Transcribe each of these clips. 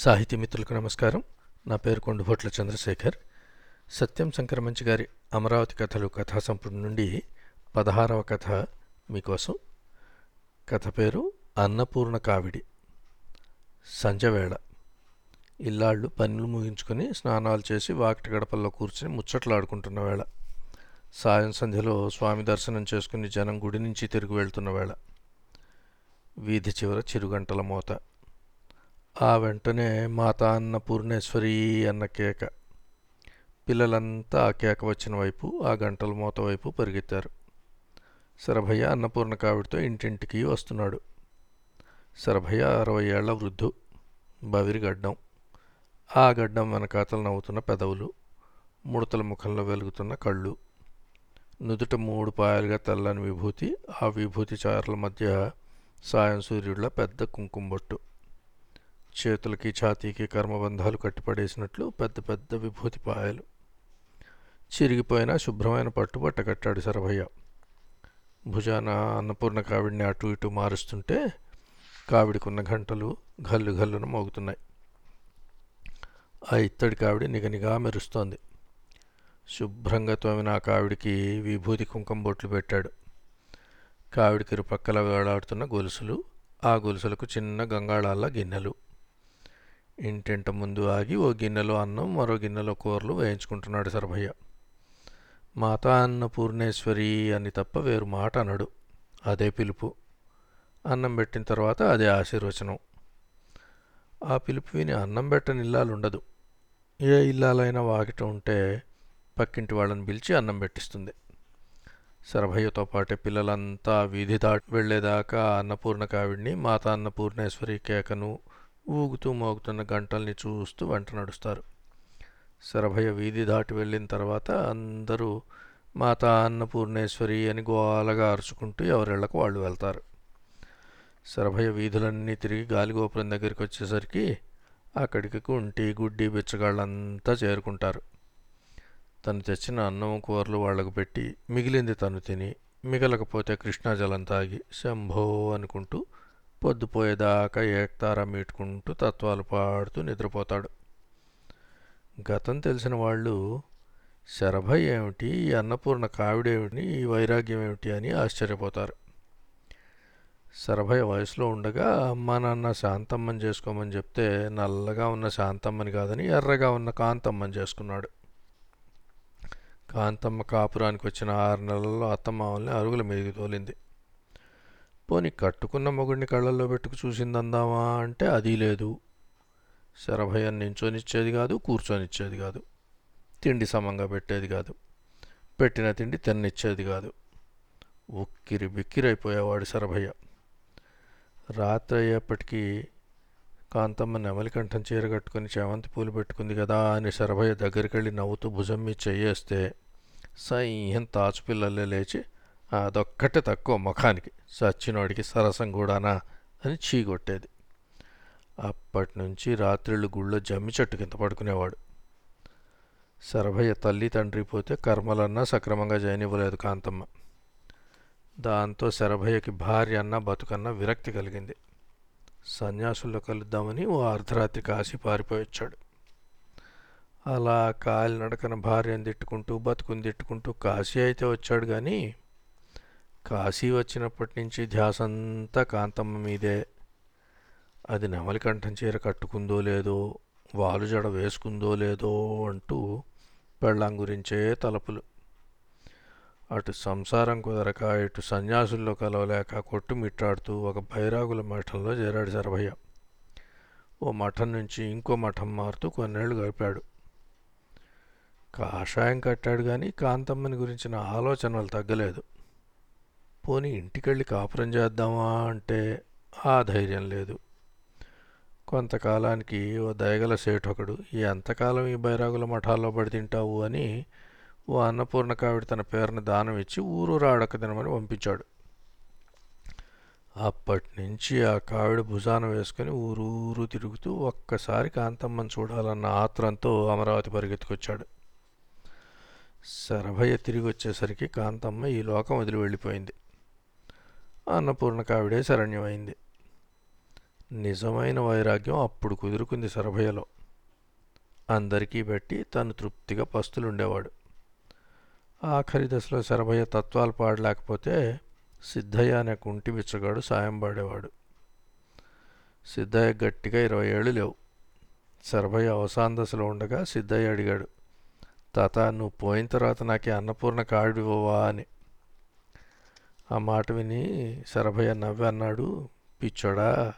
సాహితీ మిత్రులకు నమస్కారం. నా పేరు కొండుభొట్ల చంద్రశేఖర్. సత్యం శంకరమంచి గారి అమరావతి కథలు కథా సంపుటి నుండి పదహారవ కథ మీకోసం. కథ పేరు అన్నపూర్ణ కావిడి. సంజవేళ. ఇల్లాళ్ళు పనులు ముగించుకొని స్నానాలు చేసి వాకిటి గడపల్లో కూర్చుని ముచ్చట్లాడుకుంటున్న వేళ. సాయం సంధ్యలో స్వామి దర్శనం చేసుకుని జనం గుడి నుంచి తిరిగి వెళ్తున్న వేళ. వీధి చివర చిరుగంటల మోత. ఆ వెంటనే మాతా అన్నపూర్ణేశ్వరి అన్న కేక. పిల్లలంతా ఆ కేక వచ్చిన వైపు ఆ గంటల మూత వైపు పరిగెత్తారు. శరభయ్య అన్నపూర్ణ కావిడితో ఇంటింటికి వస్తున్నాడు. శరభయ్య అరవై ఏళ్ళ వృద్ధు బవిరి గడ్డం ఆ గడ్డం వెనకాతలు నవ్వుతున్న పెదవులు ముడతల ముఖంలో వెలుగుతున్న కళ్ళు. నుదుట మూడు పాయలుగా తెల్లని విభూతి ఆ విభూతి చారల మధ్య సాయం సూర్యుడిలో పెద్ద కుంకుమ బొట్టు. చేతులకి ఛాతీకి కర్మబంధాలు కట్టిపడేసినట్లు పెద్ద పెద్ద విభూతి పాయలు చిరిగిపోయిన శుభ్రమైన పట్టుబట్ట కట్టాడు సరభయ్య భుజాన అన్నపూర్ణ కావిడిని అటు ఇటు మారుస్తుంటే కావిడికున్న గంటలు గల్లు గల్లున మోగుతున్నాయి. ఆ ఇత్తడి కావిడి నిగనిగా మెరుస్తోంది. శుభ్రంగా తోమిన ఆ కావిడికి విభూతి కుంకుమ బొట్లు పెట్టాడు. కావిడికి ఇరుపక్కల వేలాడుతున్న గొలుసులు ఆ గొలుసులకు చిన్న గంగాళాల గిన్నెలు. ఇంటింట ముందు ఆగి ఓ గిన్నెలో అన్నం మరో గిన్నెలో కూరలు వేయించుకుంటున్నాడు సరభయ్య మాతా అన్న పూర్ణేశ్వరి అని తప్ప వేరు మాట అనడు. అదే పిలుపు. అన్నం పెట్టిన తర్వాత అదే ఆశీర్వచనం. ఆ పిలుపు విని అన్నం పెట్టని ఇల్లాలు ఉండదు ఏ ఇల్లాలైనా వాకిట ఉంటే పక్కింటి వాళ్ళని పిలిచి అన్నం పెట్టిస్తుంది. సరభయ్యతో పాటే పిల్లలంతా వీధి దాటి వెళ్ళేదాకా అన్నపూర్ణ కావిడిని మాతా అన్నపూర్ణేశ్వరి కేకను ఊగుతూ మోగుతున్న గంటల్ని చూస్తూ వెంట నడుస్తారు. శరభయ్య వీధి దాటి వెళ్ళిన తర్వాత అందరూ మాతా అన్నపూర్ణేశ్వరి అని గోలగా అరుచుకుంటూ ఎవరిళ్ళకు వాళ్ళు వెళ్తారు. శరభయ్య వీధులన్నీ తిరిగి గాలిగోపురం దగ్గరికి వచ్చేసరికి అక్కడికి కుంటి గుడ్డి బిచ్చగాళ్ళంతా చేరుకుంటారు. తను తెచ్చిన అన్నం కూరలు వాళ్ళకు పెట్టి మిగిలింది తను తిని మిగలకపోతే కృష్ణాజలం తాగి శంభో అనుకుంటూ పొద్దుపోయేదాకా ఏక్తారా మీటుకుంటూ తత్వాలు పాడుతూ నిద్రపోతాడు. గతం తెలిసిన వాళ్ళు శరభయ్య ఏమిటి? ఈ అన్నపూర్ణ కావిడేమిటి? ఈ వైరాగ్యం ఏమిటి అని ఆశ్చర్యపోతారు. శరభయ్య వయసులో ఉండగా అమ్మ నాన్న శాంతమ్మని చేసుకోమని చెప్తే నల్లగా ఉన్న శాంతమ్మని కాదని ఎర్రగా ఉన్న కాంతమ్మని చేసుకున్నాడు. కాంతమ్మ కాపురానికి వచ్చిన ఆరు నెలల్లో అత్తమామల్ని అరుగుల మీదకి తోలింది. పోని కట్టుకున్న మొగుడిని కళ్ళల్లో పెట్టుకు చూసిందందామా అంటే అది లేదు. శరభయ్య నించోనిచ్చేది కాదు కూర్చొనిచ్చేది కాదు. తిండి సమంగా పెట్టేది కాదు. పెట్టిన తిండి తిన్నిచ్చేది కాదు. ఉక్కిరి బిక్కిరైపోయేవాడు శరభయ్య. రాత్రి అయ్యేప్పటికీ కాంతమ్మ నెమలికంఠం చీర కట్టుకుని చేవంతి పూలు పెట్టుకుంది కదా అని శరభయ్య దగ్గరికి వెళ్ళి నవ్వుతూ భుజం మీద చెయ్యేస్తే సయ్యం తాచుపిల్లలే లేచి అదొక్కటి తక్కువ ముఖానికి. సచ్చినోడికి సరసం కూడానా అని చీగొట్టేది. అప్పటి నుంచి రాత్రిళ్ళు గుళ్ళో జమ్మి చెట్టు కింద పడుకునేవాడు. శరభయ్య తల్లి తండ్రి పోతే కర్మలన్నా సక్రమంగా చేయనివ్వలేదు కాంతమ్మ. దాంతో శరభయ్యకి భార్య అన్న బతుకన్నా విరక్తి కలిగింది. సన్యాసుల్లో కలుద్దామని ఓ అర్ధరాత్రి కాశీ పారిపోయి వచ్చాడు. అలా కాలినడకన భార్యను తిట్టుకుంటూ బతుకుని తిట్టుకుంటూ కాశీ అయితే వచ్చాడు కానీ కాశీ వచ్చినప్పటి నుంచి ధ్యాసంతా కాంతమ్మ మీదే. అది నెమలికంఠం చీర కట్టుకుందో లేదో వాలు జడ వేసుకుందో లేదో అంటూ పెళ్ళాం గురించే తలపులు. అటు సంసారం కుదరక ఇటు సన్యాసుల్లో కలవలేక కొట్టుమిట్టాడుతూ ఒక బైరాగుల మఠంలో చేరాడు శరభయ్య. ఓ మఠం నుంచి ఇంకో మఠం మారుతూ కొన్నేళ్ళు గడిపాడు. కాషాయం కట్టాడు కానీ కాంతమ్మని గురించిన ఆలోచనలు తగ్గలేదు. పోనీ ఇంటికెళ్ళి కాపురం చేద్దామా అంటే ఆ ధైర్యం లేదు. కొంతకాలానికి ఓ దయగల సేఠొకడు ఎంతకాలం ఈ బైరాగుల మఠాల్లో పడి తింటావు అని ఓ అన్నపూర్ణ కావిడ తన పేరుని దానం ఇచ్చి ఊరు రాడక తినమని పంపించాడు. అప్పటి నుంచి ఆ కావిడ భుజాన వేసుకుని ఊరూరు తిరుగుతూ ఒక్కసారి కాంతమ్మని చూడాలన్న ఆత్రంతో అమరావతి పరిగెత్తుకొచ్చాడు. శరభయ్య తిరిగి వచ్చేసరికి కాంతమ్మ ఈ లోకం వదిలి వెళ్ళిపోయింది. అన్నపూర్ణ కావిడే శరణ్యమైంది. నిజమైన వైరాగ్యం అప్పుడు కుదురుకుంది శరభయ్యలో. అందరికీ పెట్టి తను తృప్తిగా పస్తులుండేవాడు. ఆఖరి దశలో శరభయ్య తత్వాలు పాడలేకపోతే సిద్ధయ్య అనే కుంటి బిచ్చగాడు సాయం పాడేవాడు. సిద్ధయ్య గట్టిగా ఇరవై ఏళ్ళు లేవు. శరభయ్య అవసాన దశలో ఉండగా సిద్ధయ్య అడిగాడు తాత నువ్వు పోయిన తర్వాత నాకే అన్నపూర్ణ కావిడివ్వవా అని. ఆ మాట విని శరభయ్య నవ్వి అన్నాడు పిచ్చోడా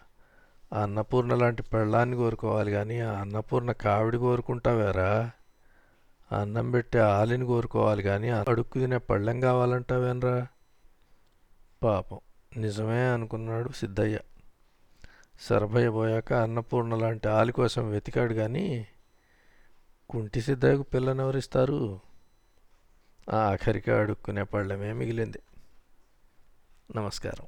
ఆ అన్నపూర్ణ లాంటి పెళ్ళాన్ని కోరుకోవాలి కానీ ఆ అన్నపూర్ణ కావిడి కోరుకుంటావేరా? అన్నం పెట్టే ఆలిని కోరుకోవాలి కానీ అడుక్కు తినే పళ్ళెం కావాలంటావేనరా పాపం నిజమే అనుకున్నాడు సిద్ధయ్య. శరభయ్య పోయాక అన్నపూర్ణ లాంటి ఆలి కోసం వెతికాడు కానీ కుంటి సిద్ధయ్యకు పిల్లనెవరిస్తారు? ఆఖరికి అడుక్కునే పళ్ళమే మిగిలింది. నమస్కారం